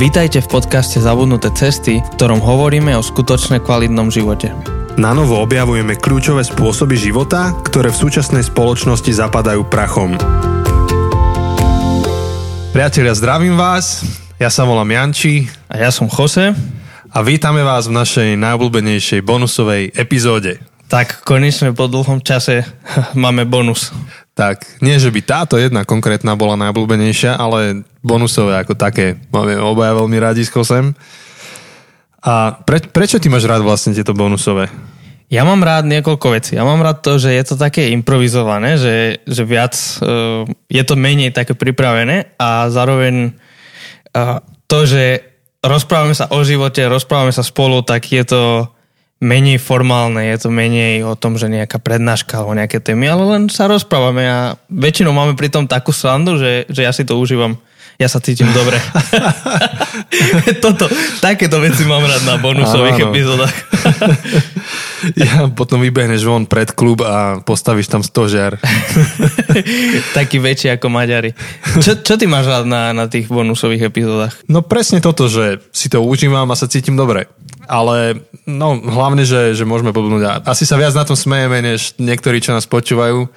Vítajte v podcaste Zabudnuté cesty, v ktorom hovoríme o skutočne kvalitnom živote. Na novo objavujeme kľúčové spôsoby života, ktoré v súčasnej spoločnosti zapadajú prachom. Priatelia, zdravím vás. Ja sa volám Janči. A ja som Jose. A vítame vás v našej najobľúbenejšej bonusovej epizóde. Tak konečne po dlhom čase máme bonus. Tak, nie že by táto jedna konkrétna bola najobľúbenejšia, ale bonusové ako také. Máme obaja veľmi radi s Josem. A pre, prečo ty máš rád vlastne tieto bonusové? Ja mám rád niekoľko vecí. Ja mám rád to, že je to také improvizované, že, že viac uh, je to menej také pripravené a zároveň uh, to, že rozprávame sa o živote, rozprávame sa spolu, tak je to menej formálne, je to menej o tom, že nejaká prednáška alebo nejaké témy, ale len sa rozprávame a väčšinou máme pri tom takú srandu, že, že ja si to užívam. Ja sa cítim dobre. Toto, takéto veci mám rád na bonusových Áno. epizódach. ja potom vybehneš von pred klub a postavíš tam stožiar. Taký väčší ako Maďari. Čo, čo ty máš rád na, na tých bonusových epizódach? No presne toto, že si to užívam a sa cítim dobre ale no, hlavne, že, že môžeme pobudnúť. Asi sa viac na tom smejeme, než niektorí, čo nás počúvajú,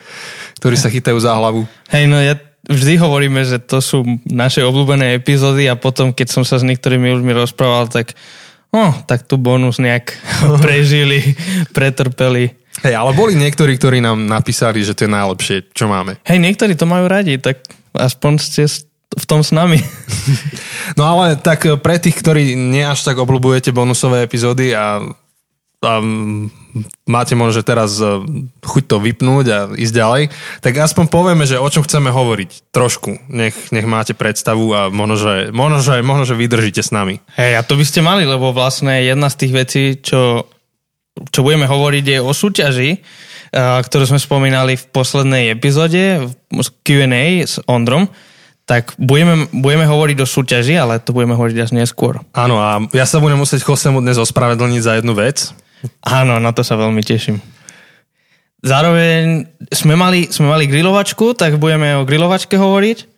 ktorí sa chytajú za hlavu. Hej, no ja vždy hovoríme, že to sú naše obľúbené epizódy a potom, keď som sa s niektorými ľuďmi rozprával, tak oh, tak tu bonus nejak prežili, pretrpeli. Hej, ale boli niektorí, ktorí nám napísali, že to je najlepšie, čo máme. Hej, niektorí to majú radi, tak aspoň ste v tom s nami. No ale tak pre tých, ktorí nie až tak obľúbujete bonusové epizódy a, a máte možno, že teraz e, chuť to vypnúť a ísť ďalej, tak aspoň povieme, že o čom chceme hovoriť. Trošku. Nech, nech máte predstavu a možno, že, možno, že, možno, že vydržíte s nami. Hej, a to by ste mali, lebo vlastne jedna z tých vecí, čo, čo budeme hovoriť, je o súťaži, e, ktorú sme spomínali v poslednej epizóde v Q&A s Ondrom tak budeme, budeme hovoriť o súťaži, ale to budeme hovoriť až neskôr. Áno, a ja sa budem musieť Chosemu dnes ospravedlniť za jednu vec. Áno, na to sa veľmi teším. Zároveň sme mali, sme mali grilovačku, tak budeme o grilovačke hovoriť.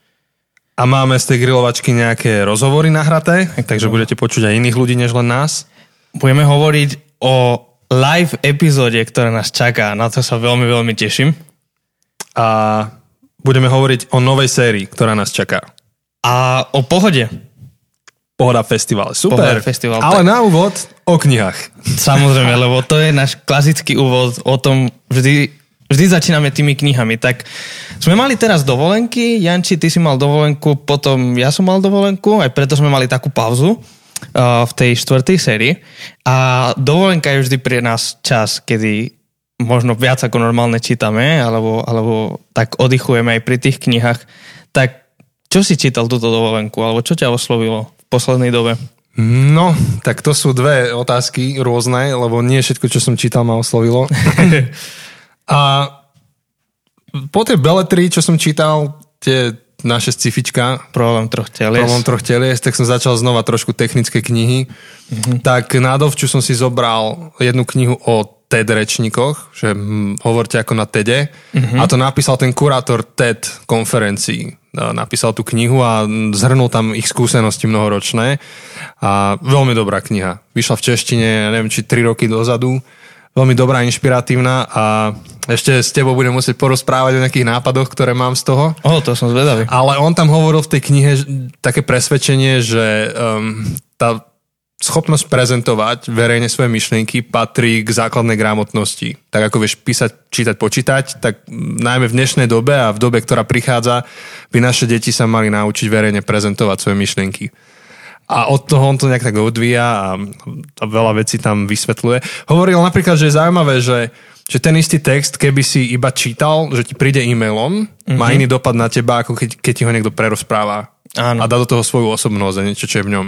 A máme z tej grilovačky nejaké rozhovory nahraté, takže budete počuť aj iných ľudí než len nás. Budeme hovoriť o live epizóde, ktorá nás čaká. Na to sa veľmi, veľmi teším. A budeme hovoriť o novej sérii, ktorá nás čaká. A o pohode. Pohoda festival. Super. Pohoda festival. Ale na úvod o knihách. Samozrejme, lebo to je náš klasický úvod o tom, vždy, vždy začíname tými knihami. Tak sme mali teraz dovolenky, Janči, ty si mal dovolenku, potom ja som mal dovolenku, aj preto sme mali takú pauzu uh, v tej štvrtej sérii. A dovolenka je vždy pre nás čas, kedy možno viac ako normálne čítame, alebo, alebo tak oddychujeme aj pri tých knihách, tak čo si čítal túto dovolenku, alebo čo ťa oslovilo poslednej dobe? No, tak to sú dve otázky rôzne, lebo nie všetko, čo som čítal, ma oslovilo. A po tej beletrii, čo som čítal, tie naše scifička. Problém troch telies. Problém troch telies, tak som začal znova trošku technické knihy. Mm-hmm. Tak na dovču som si zobral jednu knihu o TED rečníkoch, že hm, hovorte ako na TEDe. Mm-hmm. A to napísal ten kurátor TED konferencií. Napísal tú knihu a zhrnul tam ich skúsenosti mnohoročné. A veľmi dobrá kniha. Vyšla v češtine, neviem, či 3 roky dozadu. Veľmi dobrá, inšpiratívna a ešte s tebou budem musieť porozprávať o nejakých nápadoch, ktoré mám z toho. O, to som zvedavý. Ale on tam hovoril v tej knihe také presvedčenie, že um, tá schopnosť prezentovať verejne svoje myšlienky patrí k základnej gramotnosti. Tak ako vieš písať, čítať, počítať, tak najmä v dnešnej dobe a v dobe, ktorá prichádza, by naše deti sa mali naučiť verejne prezentovať svoje myšlienky. A od toho on to nejak tak odvíja a, a veľa vecí tam vysvetľuje. Hovoril napríklad, že je zaujímavé, že, že ten istý text, keby si iba čítal, že ti príde e-mailom, mm-hmm. má iný dopad na teba, ako keď, keď ti ho niekto prerozpráva. Áno. A dá do toho svoju osobnosť a niečo, čo je v ňom.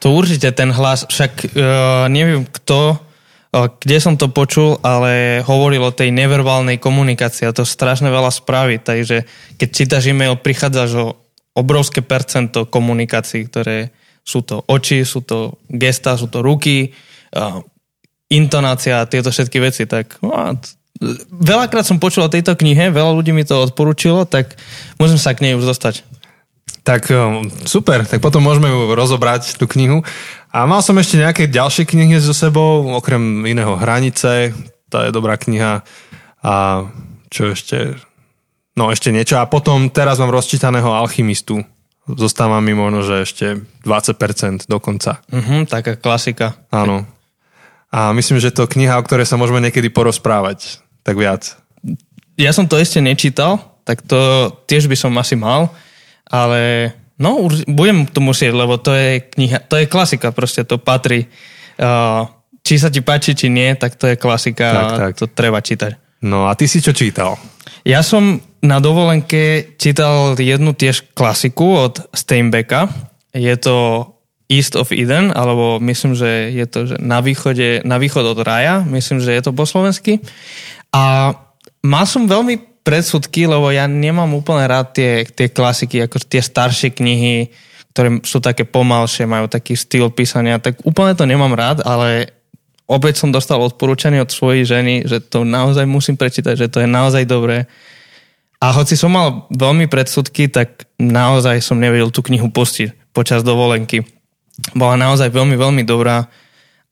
To určite ten hlas, však uh, neviem kto, uh, kde som to počul, ale hovoril o tej neverbálnej komunikácii a to strašne veľa spraví, takže keď čítaš e-mail, prichádzaš o obrovské percento komunikácií, ktoré sú to oči, sú to gesta, sú to ruky, uh, intonácia a tieto všetky veci, tak no, veľakrát som počul o tejto knihe, veľa ľudí mi to odporúčilo, tak môžem sa k nej už dostať. Tak um, super, tak potom môžeme ju rozobrať, tú knihu. A mal som ešte nejaké ďalšie knihy so sebou, okrem iného Hranice, to je dobrá kniha. A čo ešte? No ešte niečo. A potom teraz mám rozčítaného Alchymistu. Zostáva mi možno, že ešte 20% dokonca. Uh-huh, taká klasika. Áno. A myslím, že to kniha, o ktorej sa môžeme niekedy porozprávať. Tak viac. Ja som to ešte nečítal, tak to tiež by som asi mal ale no, budem to musieť, lebo to je kniha, to je klasika, proste to patrí. Uh, či sa ti páči, či nie, tak to je klasika tak, tak. to treba čítať. No a ty si čo čítal? Ja som na dovolenke čítal jednu tiež klasiku od Steinbecka. Je to East of Eden, alebo myslím, že je to že na, východe, na východ od raja, myslím, že je to po slovensky. A mal som veľmi predsudky, lebo ja nemám úplne rád tie, tie klasiky, ako tie staršie knihy, ktoré sú také pomalšie, majú taký styl písania, tak úplne to nemám rád, ale opäť som dostal odporúčanie od svojej ženy, že to naozaj musím prečítať, že to je naozaj dobré. A hoci som mal veľmi predsudky, tak naozaj som nevedel tú knihu pustiť počas dovolenky. Bola naozaj veľmi, veľmi dobrá.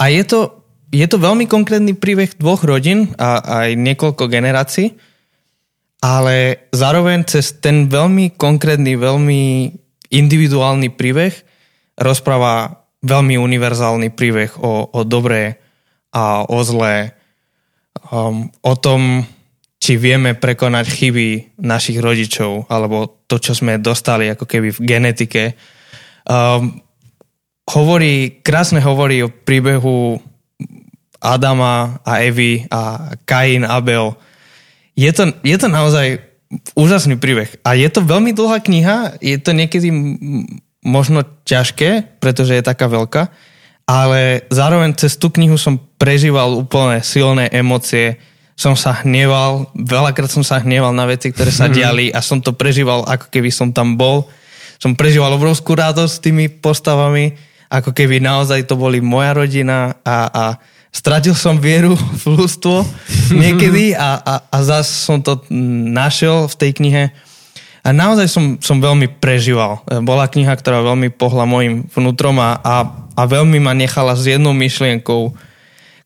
A je to, je to veľmi konkrétny príbeh dvoch rodín a aj niekoľko generácií ale zároveň cez ten veľmi konkrétny, veľmi individuálny príbeh rozpráva veľmi univerzálny príbeh o, o dobré a o zlé, um, o tom, či vieme prekonať chyby našich rodičov alebo to, čo sme dostali ako keby v genetike. Um, hovorí, krásne hovorí o príbehu Adama a Evy a Kain, Abel, je to, je to naozaj úžasný príbeh. A je to veľmi dlhá kniha, je to niekedy možno ťažké, pretože je taká veľká, ale zároveň cez tú knihu som prežíval úplne silné emócie, som sa hneval, veľakrát som sa hneval na veci, ktoré sa diali a som to prežíval, ako keby som tam bol. Som prežíval obrovskú radosť s tými postavami, ako keby naozaj to boli moja rodina a, a stratil som vieru v ľudstvo niekedy a, a, a zase som to našiel v tej knihe. A naozaj som, som veľmi prežíval. Bola kniha, ktorá veľmi pohla môjim vnútrom a, a, a veľmi ma nechala s jednou myšlienkou,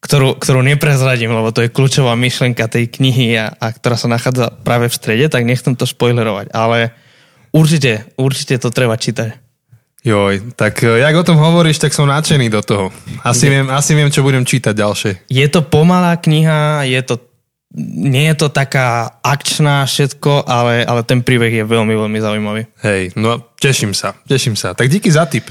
ktorú, ktorú neprezradím, lebo to je kľúčová myšlienka tej knihy a, a ktorá sa nachádza práve v strede, tak nechcem to spoilerovať. Ale určite, určite to treba čítať. Joj, tak e, jak o tom hovoríš, tak som nadšený do toho. Asi, je, viem, asi viem, čo budem čítať ďalšie. Je to pomalá kniha, je to, nie je to taká akčná všetko, ale, ale ten príbeh je veľmi, veľmi zaujímavý. Hej, no teším sa, teším sa. Tak díky za tip.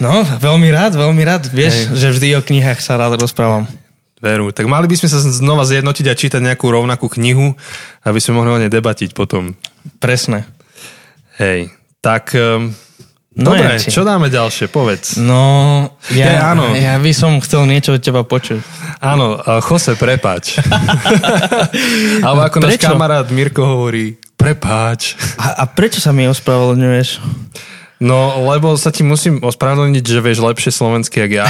No, veľmi rád, veľmi rád. Vieš, Hej. že vždy o knihách sa rád rozprávam. Veru, tak mali by sme sa znova zjednotiť a čítať nejakú rovnakú knihu, aby sme mohli o nej debatiť potom. Presne. Hej, tak... Um, No Dobre, ja čo dáme ďalšie, povedz. No, ja, ja, áno. ja by som chcel niečo od teba počuť. Áno, Jose, prepáč. Alebo ako prečo? náš kamarát Mirko hovorí, prepáč. A, a prečo sa mi ospravedlňuješ? No, lebo sa ti musím ospravedlniť, že vieš lepšie slovenské, jak ja.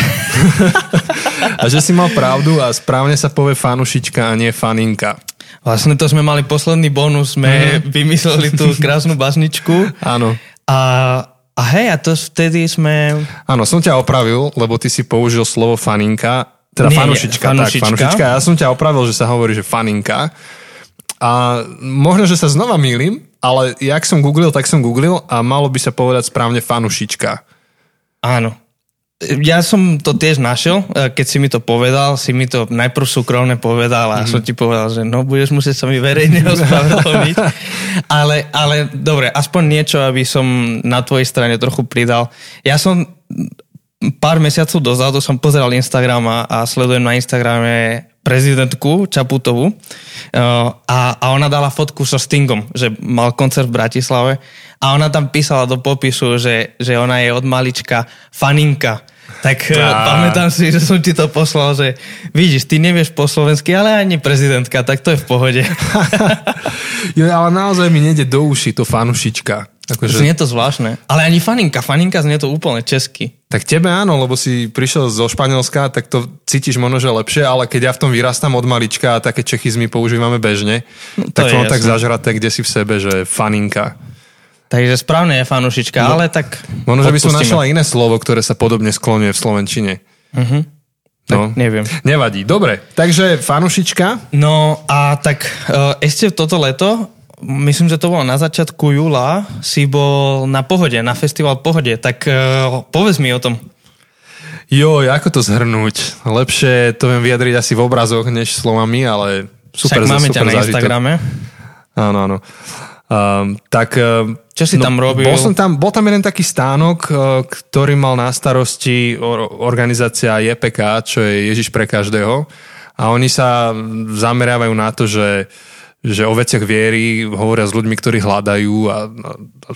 a že si mal pravdu a správne sa povie fanušička a nie faninka. Vlastne to sme mali posledný bonus, sme mm. vymysleli tú krásnu basničku. Áno. A a hej, a to vtedy sme... Áno, som ťa opravil, lebo ty si použil slovo faninka, teda Nie, fanušička, fanušička. tak, fanušička. Ja som ťa opravil, že sa hovorí, že faninka. A možno, že sa znova mýlim, ale jak som googlil, tak som googlil a malo by sa povedať správne fanušička. Áno, ja som to tiež našiel, e, keď si mi to povedal, si mi to najprv súkromne povedal a mm-hmm. som ti povedal, že no budeš musieť sa mi verejne ospravedlniť. ale, ale dobre, aspoň niečo, aby som na tvojej strane trochu pridal. Ja som pár mesiacov dozadu som pozeral Instagram a, a sledujem na Instagrame prezidentku Čaputovu uh, a, a ona dala fotku so Stingom, že mal koncert v Bratislave a ona tam písala do popisu, že, že ona je od malička faninka. Tak uh, pamätám si, že som ti to poslal, že vidíš, ty nevieš po slovensky, ale ani prezidentka, tak to je v pohode. jo, ale naozaj mi nejde do uši to fanušička. Akože... Znie to zvláštne. Ale ani faninka. Faninka znie to úplne česky. Tak tebe áno, lebo si prišiel zo Španielska, tak to cítiš možno, že lepšie, ale keď ja v tom vyrastám od malička a také čechizmy používame bežne, no, tak to tak zažraté, kde si v sebe, že faninka. Takže správne je fanušička, no, ale tak... Možno, že by som našla iné slovo, ktoré sa podobne skloňuje v Slovenčine. Uh-huh. No, neviem. Nevadí. Dobre, takže fanušička. No a tak uh, ešte toto leto, myslím, že to bolo na začiatku júla, si bol na pohode, na festival pohode, tak uh, povedz mi o tom. Jo, ako to zhrnúť? Lepšie to viem vyjadriť asi v obrazoch, než slovami, ale super, Však máme super ťa na Instagrame. Áno, áno. Um, tak, Čo si no, tam robil? Bol, som tam, bol tam jeden taký stánok, uh, ktorý mal na starosti organizácia JPK, čo je Ježiš pre každého. A oni sa zameriavajú na to, že že o veciach viery hovoria s ľuďmi, ktorí hľadajú a, a,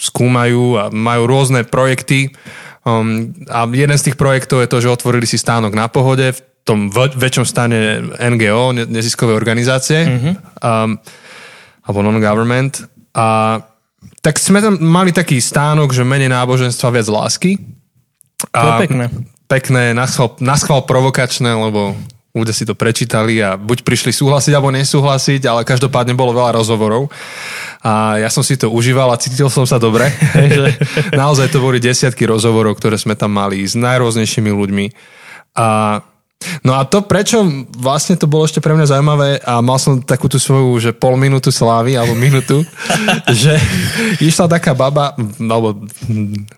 skúmajú a majú rôzne projekty. Um, a jeden z tých projektov je to, že otvorili si stánok na pohode v tom väčšom stane NGO, neziskové organizácie, mm-hmm. um, alebo non-government. A tak sme tam mali taký stánok, že menej náboženstva, viac lásky. A to je pekné. Pekné, naschval, naschval provokačné, lebo ľudia si to prečítali a buď prišli súhlasiť alebo nesúhlasiť, ale každopádne bolo veľa rozhovorov a ja som si to užíval a cítil som sa dobre. Naozaj to boli desiatky rozhovorov, ktoré sme tam mali s najrôznejšími ľuďmi a No a to, prečo vlastne to bolo ešte pre mňa zaujímavé a mal som takú tú svoju, že pol minútu slávy alebo minútu, že išla taká baba, alebo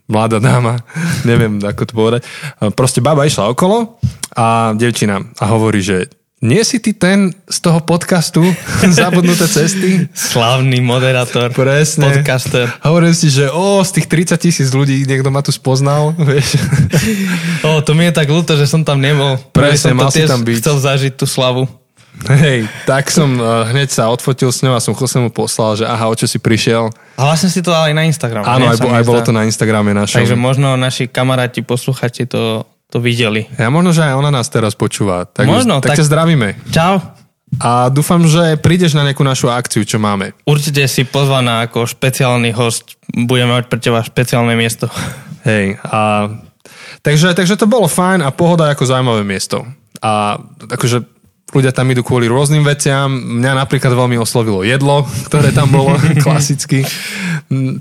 mladá dáma, neviem ako to povedať, proste baba išla okolo a devčina a hovorí, že nie si ty ten z toho podcastu Zabudnuté cesty? Slavný moderátor. Presne. Podcaster. Hovorím si, že o, z tých 30 tisíc ľudí niekto ma tu spoznal, vieš. O, to mi je tak ľúto, že som tam nebol. Presne, mal si tam byť. chcel zažiť tú slavu. Hej, tak som uh, hneď sa odfotil s ňou a som Jose mu poslal, že aha, o čo si prišiel. A vlastne si to dal aj na Instagram. Áno, aj, aj bolo to na Instagrame našom. Takže možno naši kamaráti, posluchači to to videli. Ja možno, že aj ona nás teraz počúva. Tak, možno, tak, tak ťa zdravíme. Čau. A dúfam, že prídeš na nejakú našu akciu, čo máme. Určite si pozvaná ako špeciálny host. Budeme mať pre teba špeciálne miesto. Hej, a takže, takže to bolo fajn a pohoda ako zaujímavé miesto. A akože ľudia tam idú kvôli rôznym veciam. Mňa napríklad veľmi oslovilo jedlo, ktoré tam bolo klasicky.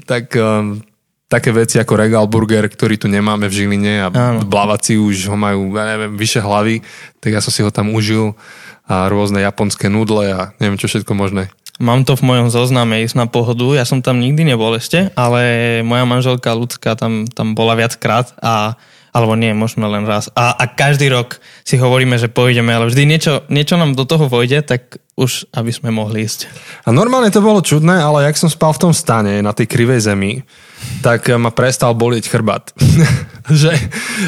tak um, také veci ako Regal Burger, ktorý tu nemáme v Žiline a Áno. blavaci už ho majú, ja neviem, vyše hlavy, tak ja som si ho tam užil a rôzne japonské nudle a neviem čo všetko možné. Mám to v mojom zozname ísť na pohodu, ja som tam nikdy nebol ešte, ale moja manželka Lucka tam, tam bola viackrát a alebo nie, možno len raz. A, a každý rok si hovoríme, že pôjdeme, ale vždy niečo, niečo nám do toho vojde, tak už aby sme mohli ísť. A normálne to bolo čudné, ale jak som spal v tom stane na tej krivej zemi, tak ma prestal bolieť chrbát. že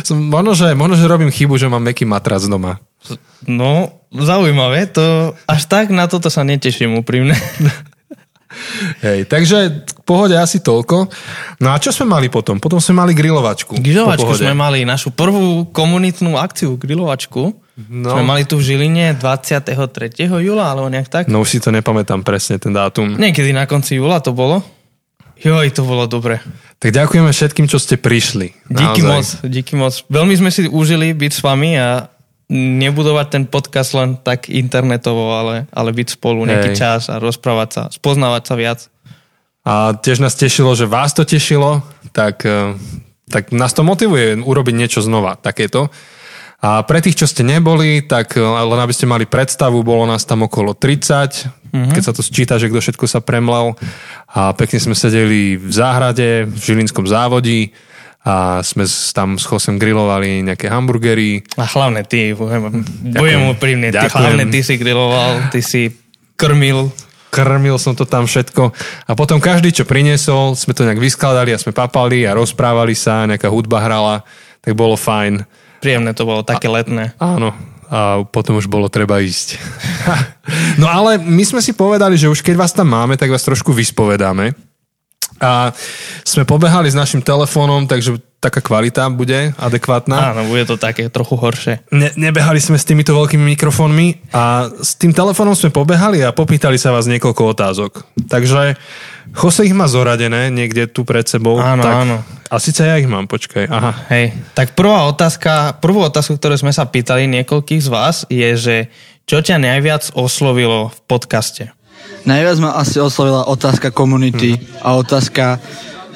som, možno, že, možno, že robím chybu, že mám meký matrac doma. No, zaujímavé, to až tak na toto sa neteším úprimne. Hej, takže v pohode asi toľko. No a čo sme mali potom? Potom sme mali grilovačku. Grilovačku sme mali, našu prvú komunitnú akciu, grilovačku. No. Sme mali tu v Žiline 23. júla, alebo nejak tak. No už si to nepamätám presne, ten dátum. Niekedy na konci júla to bolo. Joj, to bolo dobre. Tak ďakujeme všetkým, čo ste prišli. Díky moc, díky moc. Veľmi sme si užili byť s vami a nebudovať ten podcast len tak internetovo, ale, ale byť spolu nejaký Hej. čas a rozprávať sa, spoznávať sa viac. A tiež nás tešilo, že vás to tešilo, tak, e, tak nás to motivuje urobiť niečo znova, takéto. A pre tých, čo ste neboli, tak e, len aby ste mali predstavu, bolo nás tam okolo 30, mm-hmm. keď sa to sčíta, že kto všetko sa premlel. A pekne sme sedeli v záhrade, v Žilinskom závodí a sme tam s Chosem grilovali nejaké hamburgery. A hlavne ty, budem úprimne, ty, hlavne ty si griloval, ty si krmil. Krmil som to tam všetko. A potom každý, čo priniesol, sme to nejak vyskladali a sme papali a rozprávali sa, nejaká hudba hrala, tak bolo fajn. Príjemné to bolo, také a, letné. Áno, a potom už bolo treba ísť. no ale my sme si povedali, že už keď vás tam máme, tak vás trošku vyspovedáme. A sme pobehali s našim telefónom, takže taká kvalita bude adekvátna. Áno, bude to také trochu horšie. Ne, nebehali sme s týmito veľkými mikrofónmi a s tým telefónom sme pobehali a popýtali sa vás niekoľko otázok. Takže Jose ich má zoradené niekde tu pred sebou. Áno, tak, áno. A síce ja ich mám, počkaj. Aha. Hej, tak prvá otázka, prvú otázku, ktorú sme sa pýtali niekoľkých z vás je, že čo ťa najviac oslovilo v podcaste? Najviac ma asi oslovila otázka komunity hmm. a otázka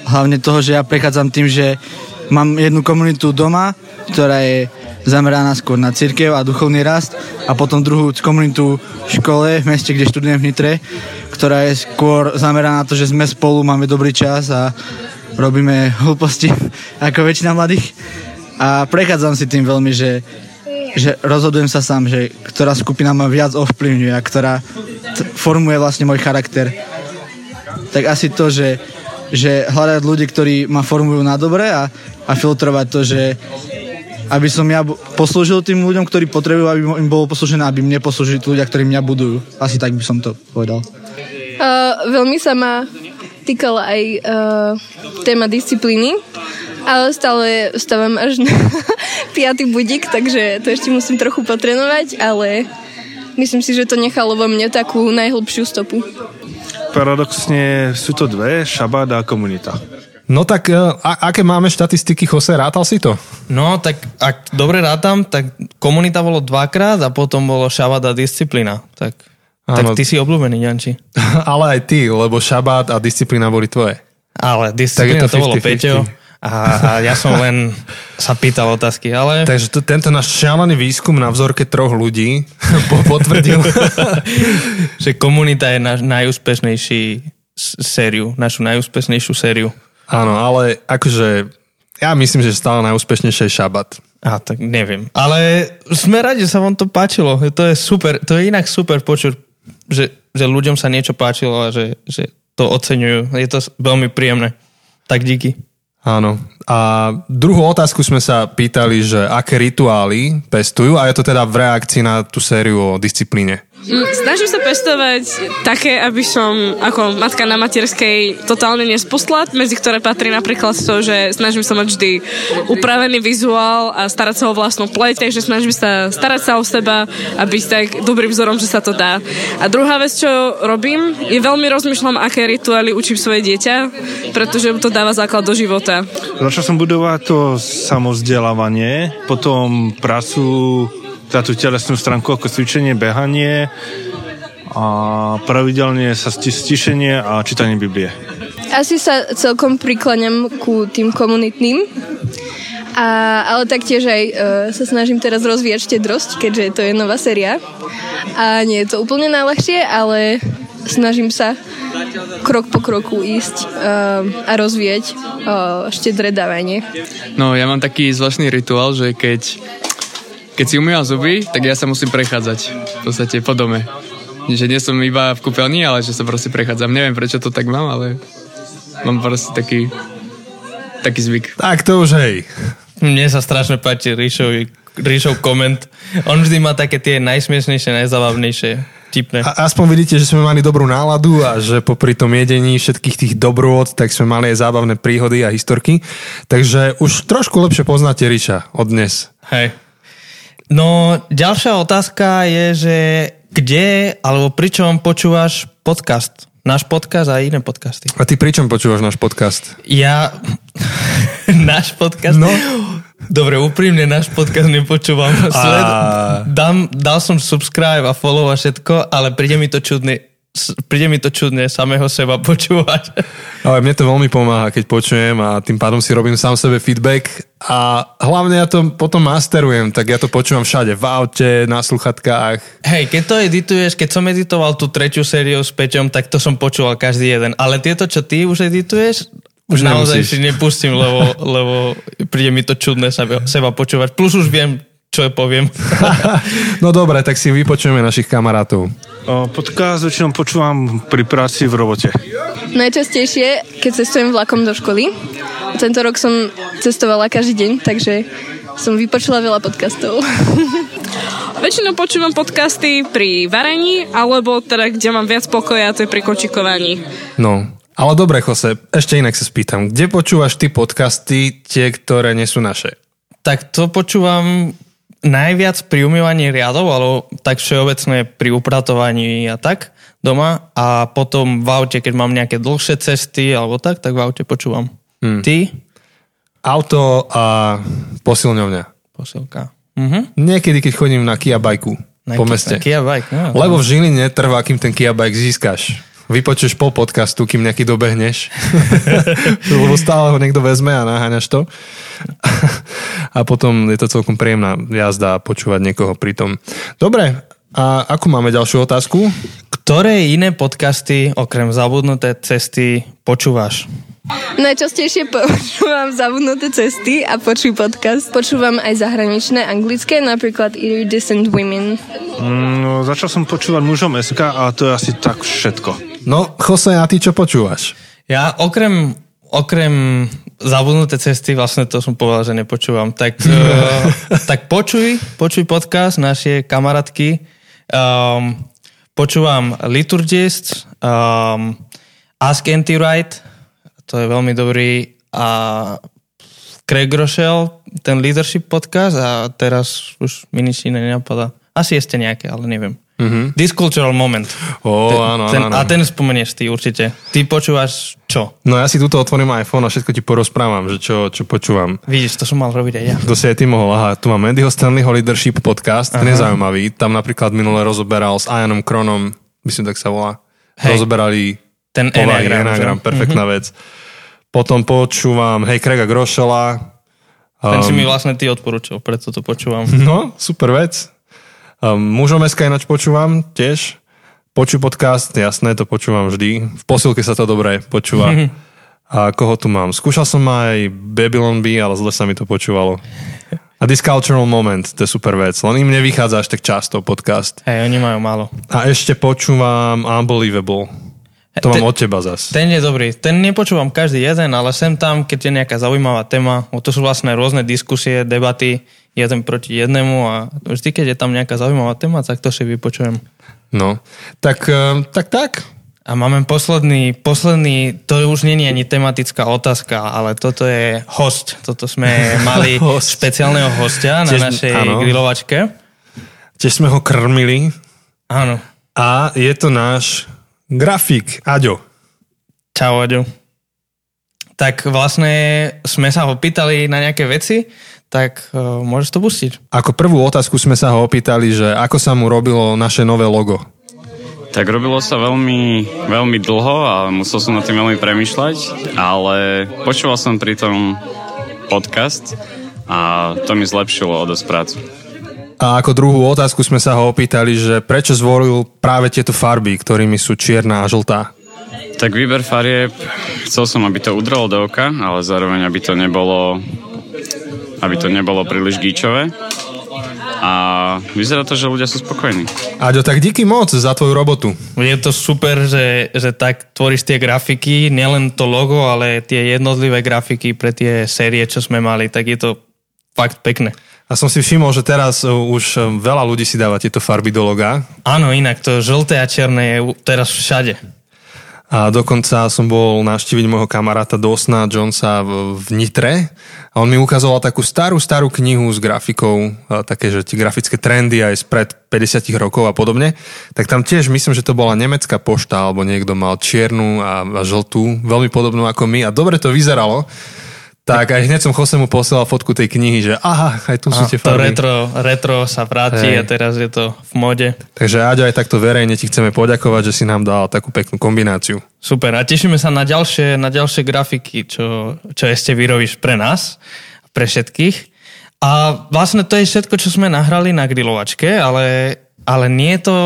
hlavne toho, že ja prechádzam tým, že mám jednu komunitu doma, ktorá je zameraná skôr na církev a duchovný rast a potom druhú komunitu v škole, v meste, kde študujem v Nitre, ktorá je skôr zameraná na to, že sme spolu, máme dobrý čas a robíme hlúposti ako väčšina mladých. A prechádzam si tým veľmi, že, že rozhodujem sa sám, že ktorá skupina ma viac ovplyvňuje a ktorá formuje vlastne môj charakter. Tak asi to, že, že hľadať ľudí, ktorí ma formujú na dobre a, a filtrovať to, že aby som ja poslúžil tým ľuďom, ktorí potrebujú, aby im bolo poslúžené, aby mne poslúžili tí ľudia, ktorí mňa budujú. Asi tak by som to povedal. Uh, veľmi sa ma týkala aj uh, téma disciplíny ale stále stávam až na piatý budík, takže to ešte musím trochu potrenovať, ale myslím si, že to nechalo vo mne takú najhlbšiu stopu. Paradoxne sú to dve, šabát a komunita. No tak, e, a, aké máme štatistiky, Jose, rátal si to? No, tak ak dobre rátam, tak komunita bolo dvakrát a potom bolo šabát a disciplína. Tak, tak ty si obľúbený, Janči. Ale aj ty, lebo šabát a disciplína boli tvoje. Ale disciplína to, to bolo Peťo a, a ja som len sa pýtal otázky, ale... Takže to, tento náš šialený výskum na vzorke troch ľudí potvrdil, že komunita je náš najúspešnejší sériu, našu najúspešnejšiu sériu. Áno, ale akože ja myslím, že stále najúspešnejšie je šabat. A tak neviem. Ale sme radi, že sa vám to páčilo. To je super, to je inak super počuť, že, že ľuďom sa niečo páčilo a že, že to oceňujú. Je to veľmi príjemné. Tak díky. Áno. A druhú otázku sme sa pýtali, že aké rituály pestujú a je to teda v reakcii na tú sériu o disciplíne. Mm, snažím sa pestovať také, aby som ako matka na materskej totálne nespustla, medzi ktoré patrí napríklad to, že snažím sa mať vždy upravený vizuál a starať sa o vlastnú pleť, takže snažím sa starať sa o seba a byť tak dobrým vzorom, že sa to dá. A druhá vec, čo robím, je veľmi rozmýšľam, aké rituály učím svoje dieťa, pretože to dáva základ do života. Začal som budovať to samozdelávanie, potom prácu teda tú telesnú stránku ako cvičenie, behanie a pravidelne sa stišenie a čítanie Biblie. Asi sa celkom prikláňam ku tým komunitným, a, ale taktiež aj e, sa snažím teraz rozvíjať štedrosť, keďže to je nová séria. A nie je to úplne najľahšie, ale snažím sa krok po kroku ísť uh, a rozvíjať uh, štedré dávanie. No, ja mám taký zvláštny rituál, že keď keď si umývam zuby, tak ja sa musím prechádzať v podstate po dome. Že nie som iba v kúpeľni, ale že sa proste prechádzam. Neviem, prečo to tak mám, ale mám proste taký, taký zvyk. Tak to už hej. Mne sa strašne páči Ríšov, Ríšov koment. On vždy má také tie najsmiešnejšie, najzabavnejšie. A aspoň vidíte, že sme mali dobrú náladu a že popri tom jedení všetkých tých dobrôd, tak sme mali aj zábavné príhody a historky. Takže už trošku lepšie poznáte Ríša od dnes. Hej. No, ďalšia otázka je, že kde alebo pričom počúvaš podcast? Náš podcast a iné podcasty. A ty pričom počúvaš náš podcast? Ja... náš podcast? No. Dobre, úprimne náš podcast nepočúvam. Sled... A... Dám, dal som subscribe a follow a všetko, ale príde mi to čudné príde mi to čudne samého seba počúvať. Ale mne to veľmi pomáha, keď počujem a tým pádom si robím sám sebe feedback a hlavne ja to potom masterujem, tak ja to počúvam všade, v aute, na sluchatkách. Hej, keď to edituješ, keď som editoval tú tretiu sériu s Peťom, tak to som počúval každý jeden. Ale tieto, čo ty už edituješ, už naozaj nemusíš. si nepustím, lebo, lebo príde mi to čudné seba, seba počúvať. Plus už viem, čo poviem. no dobre, tak si vypočujeme našich kamarátov. Podcast väčšinou počúvam pri práci v robote. Najčastejšie, keď cestujem vlakom do školy. Tento rok som cestovala každý deň, takže som vypočula veľa podcastov. Väčšinou počúvam podcasty pri varení, alebo teda, kde mám viac pokoja, to je pri kočikovaní. No, ale dobre, Jose, ešte inak sa spýtam. Kde počúvaš ty podcasty, tie, ktoré nie sú naše? Tak to počúvam najviac pri umývaní riadov, alebo tak všeobecne pri upratovaní a tak doma a potom v aute, keď mám nejaké dlhšie cesty alebo tak, tak v aute počúvam. Hmm. Ty? Auto a posilňovňa. Posilka. Mhm. Niekedy, keď chodím na Kia bajku po meste. Na Kia bike, no. Lebo v Žiline trvá, kým ten Kia bike získaš. Vypočuješ pol podcastu, kým nejaký dobehneš. Lebo stále ho niekto vezme a naháňaš to. a potom je to celkom príjemná jazda a počúvať niekoho pri tom. Dobre, a akú máme ďalšiu otázku? Ktoré iné podcasty, okrem zabudnuté cesty, počúvaš? Najčastejšie počúvam zabudnuté cesty a počuj podcast. Počúvam aj zahraničné anglické, napríklad Iridescent Women. Mm, no, začal som počúvať mužom SK a to je asi tak všetko. No, Jose, a ty čo počúvaš? Ja okrem, okrem zabudnuté cesty, vlastne to som povedal, že nepočúvam, tak, uh, tak počuj, počuj podcast naše kamarátky. Um, počúvam Liturgist, um, Ask Anti-Right, to je veľmi dobrý a Craig Rochelle, ten leadership podcast a teraz už mi nič iné nenapadá. Asi ste nejaké, ale neviem. Mm-hmm. Discultural moment. Oh, áno, ten, áno. A ten spomenieš ty určite. Ty počúvaš čo? No ja si tuto otvorím iPhone a všetko ti porozprávam, že čo, čo počúvam. Vidíš, to som mal robiť aj ja. To si aj ty mohol. Aha, tu mám Andyho Stanleyho Leadership podcast, ten je zaujímavý. Tam napríklad minule rozoberal s Ianom Kronom, myslím tak sa volá, Hej. rozoberali Ten povahy? Mhm. perfektná vec. Potom počúvam, hej, Craiga Grošela. Ten si Um, mi vlastne ty odporúčal, preto to počúvam. No, super vec. Um, mužom SK ináč počúvam tiež. Počuj podcast, jasné, to počúvam vždy. V posilke sa to dobre počúva. A koho tu mám? Skúšal som aj Babylon B, ale zle sa mi to počúvalo. A This Cultural Moment, to je super vec. Len im nevychádza až tak často podcast. Hej, oni majú málo. A ešte počúvam Unbelievable. To mám od teba zas. Ten je dobrý. Ten nepočúvam každý jeden, ale sem tam, keď je nejaká zaujímavá téma, to sú vlastne rôzne diskusie, debaty, jeden proti jednému a vždy, keď je tam nejaká zaujímavá téma, tak to si vypočujem. No, tak, eh, tak, tak. A máme posledný, posledný, to už nie je ani tematická otázka, ale toto je host. Toto sme mali Host. špeciálneho hostia na Tiež- našej áno. grilovačke. Tiež sme ho krmili Áno. a je to náš grafik, Aďo. Čau, Aďo. Tak vlastne sme sa ho pýtali na nejaké veci, tak uh, môžeš to pustiť. Ako prvú otázku sme sa ho opýtali, že ako sa mu robilo naše nové logo. Tak robilo sa veľmi, veľmi dlho a musel som nad tým veľmi premyšľať, ale počúval som pri tom podcast a to mi zlepšilo o dosť prácu. A ako druhú otázku sme sa ho opýtali, že prečo zvolil práve tieto farby, ktorými sú čierna a žltá. Tak výber farieb, chcel som, aby to udrelo do oka, ale zároveň, aby to nebolo, aby to nebolo príliš gíčové. A vyzerá to, že ľudia sú spokojní. Aďo, tak díky moc za tvoju robotu. Je to super, že, že tak tvoríš tie grafiky, nielen to logo, ale tie jednotlivé grafiky pre tie série, čo sme mali, tak je to fakt pekné. A som si všimol, že teraz uh, už uh, veľa ľudí si dáva tieto farby do loga. Áno, inak to žlté a čierne je teraz všade. A dokonca som bol navštíviť môjho kamaráta Dosna Jonesa v, v Nitre a on mi ukazoval takú starú, starú knihu s grafikou, a také, že tie grafické trendy aj spred 50 rokov a podobne. Tak tam tiež myslím, že to bola nemecká pošta alebo niekto mal čiernu a, a žltú, veľmi podobnú ako my a dobre to vyzeralo. Tak aj hneď som Josemu posielal fotku tej knihy, že aha, aj tu sú A tie to farby. retro, retro sa vráti Hej. a teraz je to v mode. Takže Aďo, aj takto verejne ti chceme poďakovať, že si nám dal takú peknú kombináciu. Super a tešíme sa na ďalšie, na ďalšie grafiky, čo, čo ešte vyrobíš pre nás, pre všetkých. A vlastne to je všetko, čo sme nahrali na grilovačke, ale, ale nie, je to,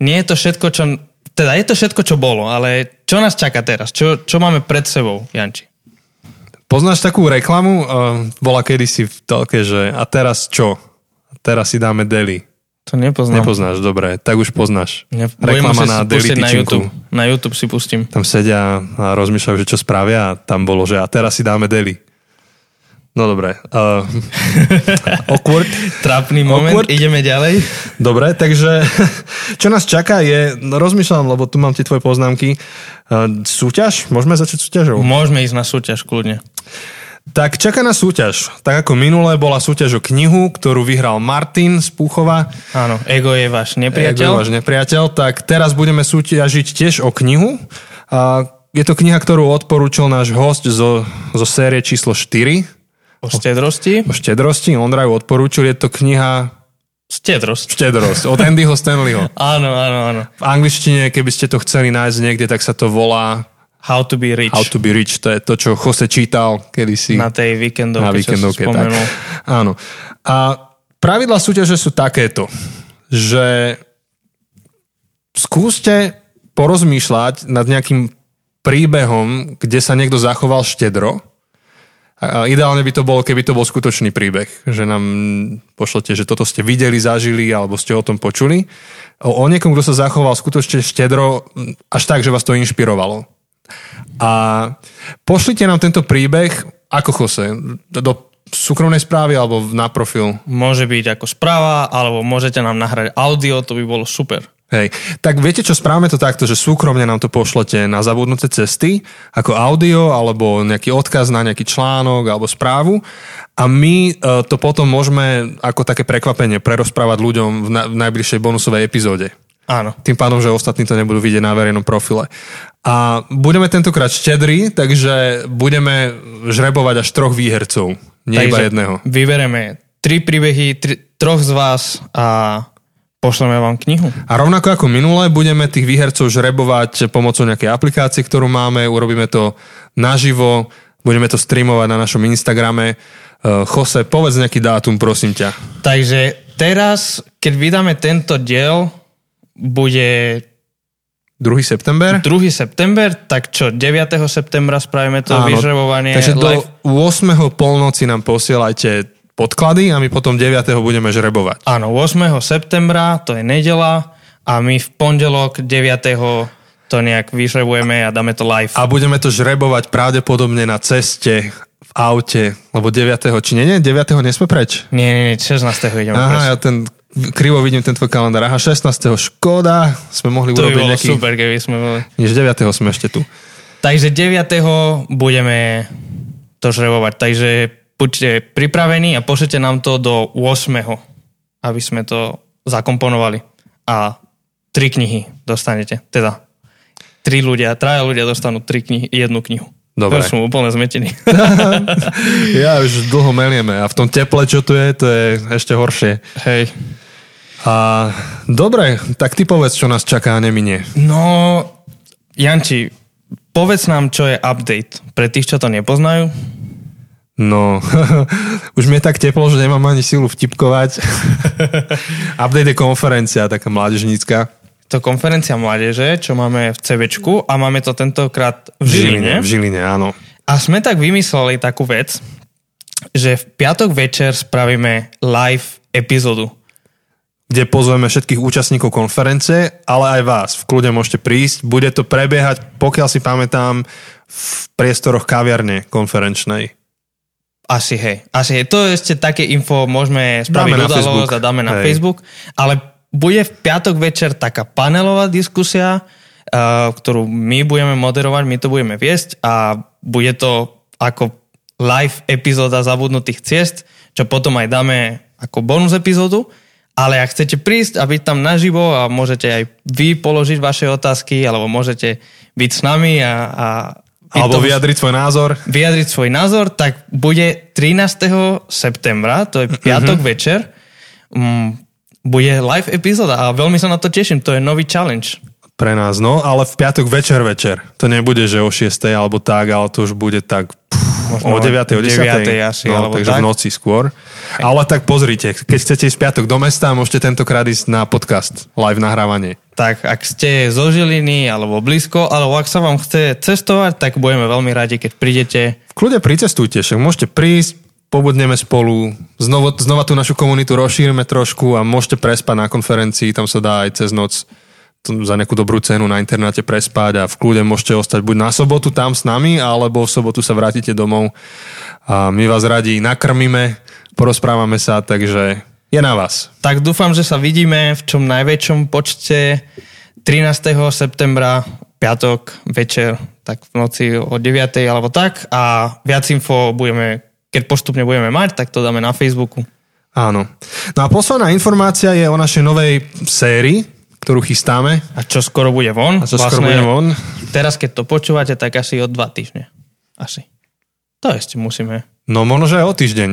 nie je to všetko, čo... Teda je to všetko, čo bolo, ale čo nás čaká teraz? Čo, čo máme pred sebou, Janči? Poznáš takú reklamu? Uh, bola kedysi v telke, že a teraz čo? Teraz si dáme deli. To nepoznám. Nepoznáš, dobre, tak už poznáš. Ne, Reklama na pustiť na. YouTube. Na YouTube si pustím. Tam sedia a rozmýšľajú, že čo spravia a tam bolo, že a teraz si dáme deli. No dobre. Uh, awkward. Trápny moment, Awkward. ideme ďalej. Dobre, takže čo nás čaká je, no rozmýšľam, lebo tu mám tie tvoje poznámky. Uh, súťaž? Môžeme začať súťažou? Môžeme ísť na súťaž kľudne. Tak čaká na súťaž. Tak ako minulé bola súťaž o knihu, ktorú vyhral Martin z Púchova. Áno, ego je váš Ego nepriateľ. je váš nepriateľ. Tak teraz budeme súťažiť tiež o knihu. Je to kniha, ktorú odporúčil náš host zo, zo série číslo 4 O štedrosti. o štedrosti. Ondra ju odporúčil. Je to kniha Štedrosť. Štedrosť. Od Andyho Stanleyho. Áno, áno, áno. V angličtine, keby ste to chceli nájsť niekde, tak sa to volá How to be rich. How to be rich. To je to, čo Jose čítal kedysi. Na tej víkendovke, na čo víkendovke, tak. Áno. A pravidla súťaže sú takéto, že skúste porozmýšľať nad nejakým príbehom, kde sa niekto zachoval štedro. Ideálne by to bolo, keby to bol skutočný príbeh, že nám pošlete, že toto ste videli, zažili alebo ste o tom počuli. O, o niekom, kto sa zachoval skutočne štedro, až tak, že vás to inšpirovalo. A pošlite nám tento príbeh, ako Jose, do súkromnej správy alebo na profil. Môže byť ako správa, alebo môžete nám nahrať audio, to by bolo super. Hej, tak viete čo, správame to takto, že súkromne nám to pošlete na zabudnuté cesty, ako audio, alebo nejaký odkaz na nejaký článok alebo správu a my e, to potom môžeme ako také prekvapenie prerozprávať ľuďom v, na, v najbližšej bonusovej epizóde. Áno. Tým pádom, že ostatní to nebudú vidieť na verejnom profile. A budeme tentokrát štedri, takže budeme žrebovať až troch výhercov, nie Takže iba jedného. Vybereme tri príbehy, tri, troch z vás a pošleme vám knihu. A rovnako ako minule, budeme tých výhercov žrebovať pomocou nejakej aplikácie, ktorú máme, urobíme to naživo, budeme to streamovať na našom Instagrame. Uh, Jose, povedz nejaký dátum, prosím ťa. Takže teraz, keď vydáme tento diel, bude 2. september? 2. september, tak čo, 9. septembra spravíme to Áno, vyžrebovanie Takže do live. 8. polnoci nám posielajte podklady a my potom 9. budeme žrebovať. Áno, 8. septembra, to je nedela a my v pondelok 9. to nejak vyžrebujeme a dáme to live. A budeme to žrebovať pravdepodobne na ceste, v aute, lebo 9. či nie, nie, 9. nesme preč. Nie, nie, nie, 16. ideme Aha, preč. ja ten krivo vidím ten tvoj kalendár. Aha, 16. škoda, sme mohli To urobiť nejaký... super, keby sme boli. Než 9. sme ešte tu. Takže 9. budeme to žrebovať. Takže buďte pripravení a pošlete nám to do 8. aby sme to zakomponovali. A tri knihy dostanete. Teda tri ľudia, traja ľudia dostanú tri knihy, jednu knihu. Dobre. To som úplne zmetený. Ja už dlho melieme a v tom teple, čo tu je, to je ešte horšie. Hej. A dobre, tak ty povedz, čo nás čaká a neminie. No, Janči, povedz nám, čo je update pre tých, čo to nepoznajú. No, už mi je tak teplo, že nemám ani silu vtipkovať. Update je konferencia, taká mládežnícka. To konferencia mládeže, čo máme v CBčku a máme to tentokrát v Žiline. V Žiline, áno. A sme tak vymysleli takú vec, že v piatok večer spravíme live epizódu. kde pozveme všetkých účastníkov konference, ale aj vás. V kľude môžete prísť. Bude to prebiehať, pokiaľ si pamätám, v priestoroch kaviarne konferenčnej. Asi hej. Asi hej. To je ešte také info, môžeme spraviť Dáme na udalosť Facebook. a dáme na Hej. Facebook. Ale bude v piatok večer taká panelová diskusia, uh, ktorú my budeme moderovať, my to budeme viesť a bude to ako live epizóda zabudnutých ciest, čo potom aj dáme ako bonus epizódu. Ale ak chcete prísť a byť tam naživo a môžete aj vy položiť vaše otázky, alebo môžete byť s nami a, a Alebo tomu- vyjadriť svoj názor. vyjadriť svoj názor, tak bude 13. septembra, to je piatok Mhm. večer, um, bude live epizóda a veľmi sa na to teším, to je nový challenge. Pre nás, no, ale v piatok večer večer. To nebude, že o 6. alebo tak, ale to už bude tak pff, Možno o 9. o 10. 9. asi, no, alebo takže tak. v noci skôr. Ale tak pozrite, keď chcete ísť piatok do mesta, môžete tentokrát ísť na podcast, live nahrávanie. Tak ak ste zo Žiliny alebo blízko, alebo ak sa vám chce cestovať, tak budeme veľmi radi, keď prídete. V kľude pricestujte, však môžete prísť, pobudneme spolu, znovu, znova tú našu komunitu rozšírime trošku a môžete prespať na konferencii, tam sa dá aj cez noc za nejakú dobrú cenu na internáte prespať a v kľude môžete ostať buď na sobotu tam s nami, alebo v sobotu sa vrátite domov a my vás radi nakrmíme, porozprávame sa, takže je na vás. Tak dúfam, že sa vidíme v čom najväčšom počte 13. septembra, piatok, večer, tak v noci o 9. alebo tak a viac info budeme, keď postupne budeme mať, tak to dáme na Facebooku. Áno. No a posledná informácia je o našej novej sérii, ktorú chystáme. A čo skoro bude von? A čo skoro bude von? Teraz, keď to počúvate, tak asi o dva týždne. Asi. To ešte musíme. No možno, že aj o týždeň.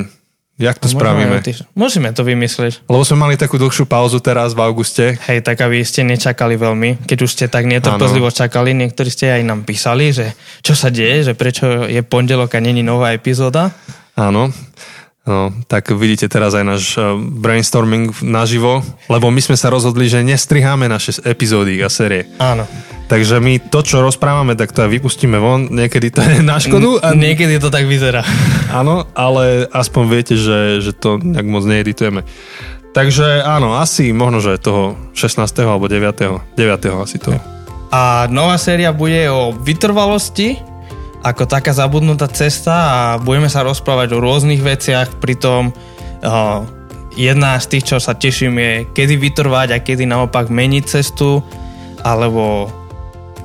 Jak to Môžeme spravíme? Môžeme to vymyslieť. Lebo sme mali takú dlhšiu pauzu teraz v auguste. Hej, tak aby ste nečakali veľmi, keď už ste tak netrpezlivo čakali, niektorí ste aj nám písali, že čo sa deje, že prečo je pondelok a není nová epizóda. Áno. No, tak vidíte teraz aj náš eh, brainstorming naživo, lebo my sme sa rozhodli, že nestriháme naše epizódy a série. Áno. Takže my to, čo rozprávame, tak to aj vypustíme von. Niekedy to je na škodu. A... Niekedy to tak vyzerá. Áno, ale aspoň viete, že, že to nejak moc needitujeme. Takže áno, asi možno, že toho 16. alebo 9. 9. asi to. A nová séria bude o vytrvalosti, ako taká zabudnutá cesta a budeme sa rozprávať o rôznych veciach, pritom uh, jedna z tých, čo sa teším, je kedy vytrvať a kedy naopak meniť cestu, alebo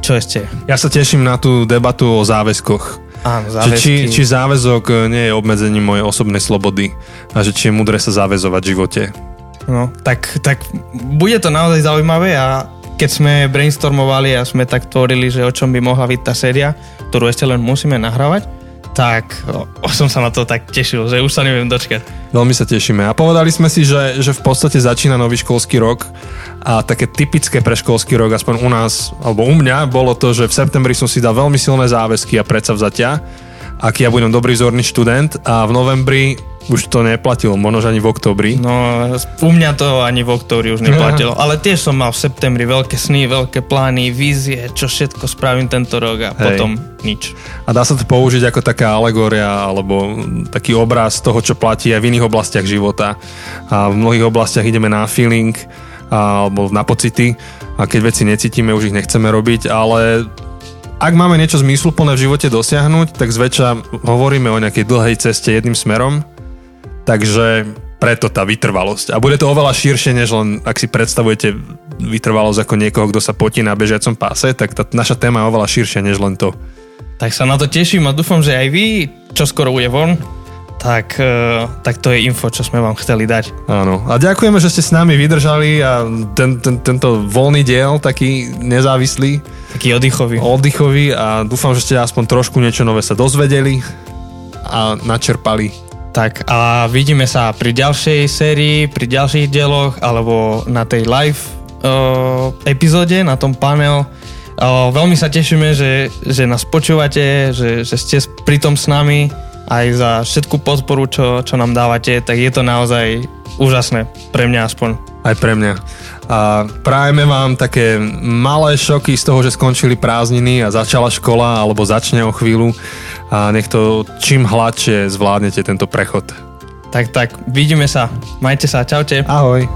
čo ešte? Ja sa teším na tú debatu o záväzkoch. Áno, Že či, záväzky. či záväzok eh, nie je obmedzením mojej osobnej slobody a že či je mudré sa záväzovať v živote. No, tak, tak bude to naozaj zaujímavé a keď sme brainstormovali a sme tak tvorili, že o čom by mohla byť tá séria, ktorú ešte len musíme nahrávať, tak o, o, som sa na to tak tešil, že už sa neviem dočkať. Veľmi sa tešíme. A povedali sme si, že, že v podstate začína nový školský rok a také typické pre školský rok, aspoň u nás, alebo u mňa, bolo to, že v septembri som si dal veľmi silné záväzky a predsavzatia, aký ja budem dobrý zorný študent a v novembri už to neplatilo, možno ani v oktobri. No, u mňa to ani v októbri už neplatilo, ale tiež som mal v septembri veľké sny, veľké plány, vízie, čo všetko spravím tento rok a Hej. potom nič. A dá sa to použiť ako taká alegória alebo taký obraz toho, čo platí aj v iných oblastiach života. A v mnohých oblastiach ideme na feeling a, alebo na pocity a keď veci necítime, už ich nechceme robiť, ale ak máme niečo zmysluplné v živote dosiahnuť, tak zväčša hovoríme o nejakej dlhej ceste jedným smerom, takže preto tá vytrvalosť. A bude to oveľa širšie, než len ak si predstavujete vytrvalosť ako niekoho, kto sa potí na bežiacom páse, tak tá naša téma je oveľa širšia, než len to. Tak sa na to teším a dúfam, že aj vy, čo skoro bude von, tak, eh, tak to je info, čo sme vám chceli dať. Áno. A ďakujeme, že ste s nami vydržali a ten, ten, tento voľný diel, taký nezávislý, Taký oddychový. oddychový a dúfam, že ste aspoň trošku niečo nové sa dozvedeli a načerpali. Tak a vidíme sa pri ďalšej sérii, pri ďalších dieloch alebo na tej live uh, epizóde, na tom panel. Uh, veľmi sa tešíme, že, že nás počúvate, že, že ste pri tom s nami aj za všetku podporu, čo, čo nám dávate, tak je to naozaj úžasné, pre mňa aspoň. Aj pre mňa. A prajeme vám také malé šoky z toho, že skončili prázdniny a začala škola alebo začne o chvíľu a nech to čím hladšie zvládnete tento prechod. Tak, tak, vidíme sa. Majte sa, čaute. Ahoj.